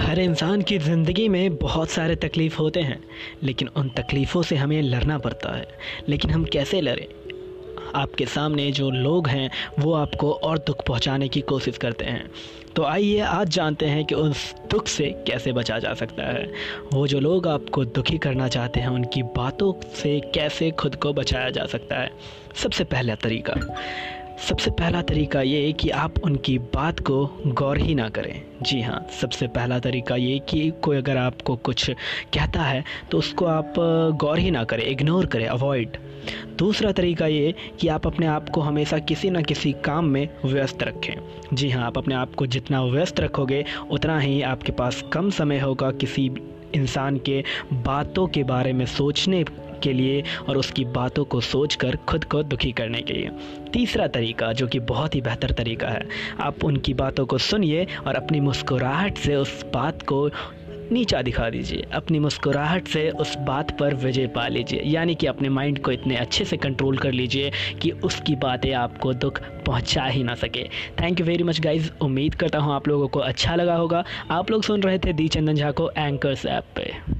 हर इंसान की ज़िंदगी में बहुत सारे तकलीफ़ होते हैं, लेकिन उन तकलीफ़ों से हमें लड़ना पड़ता है। लेकिन हम कैसे लड़ें? आपके सामने जो लोग हैं, वो आपको और दुख पहुँचाने की कोशिश करते हैं। तो आइए आज जानते हैं कि उस दुख से कैसे बचा जा सकता है। वो जो लोग आपको दुखी करना चाहते हैं, उनकी बातों से कैसे खुद को बचाया जा सकता है? सबसे पहला तरीका सबसे पहला तरीका ये है कि आप उनकी बात को गौर ही ना करें। जी हाँ सबसे पहला तरीका ये कि कोई अगर आपको कुछ कहता है तो उसको आप गौर ही ना करें इग्नोर करें अवॉइड दूसरा तरीका ये कि आप अपने आप को हमेशा किसी न किसी काम में व्यस्त रखें। जी हाँ आप अपने आप को जितना व्यस्त रखोगे, उतना ही आपके पास कम समय होगा किसी इंसान के बातों के बारे में सोचने के लिए और उसकी बातों को सोचकर खुद को दुखी करने के लिए। तीसरा तरीका, जो कि बहुत ही बेहतर तरीका है, आप उनकी बातों को सुनिए और अपनी मुस्कुराहट से उस बात को नीचा दिखा दीजिए। अपनी मुस्कुराहट से उस बात पर विजय पा लीजिए। यानी कि अपने माइंड को इतने अच्छे से कंट्रोल कर लीजिए कि उसकी बातें आपको दुख पहुँचा ही ना सके। Thank you very much guys उम्मीद करता हूँ आप लोगों को अच्छा लगा होगा। आप लोग सुन रहे थे दी चंदन झा को एंकर्स ऐप पे।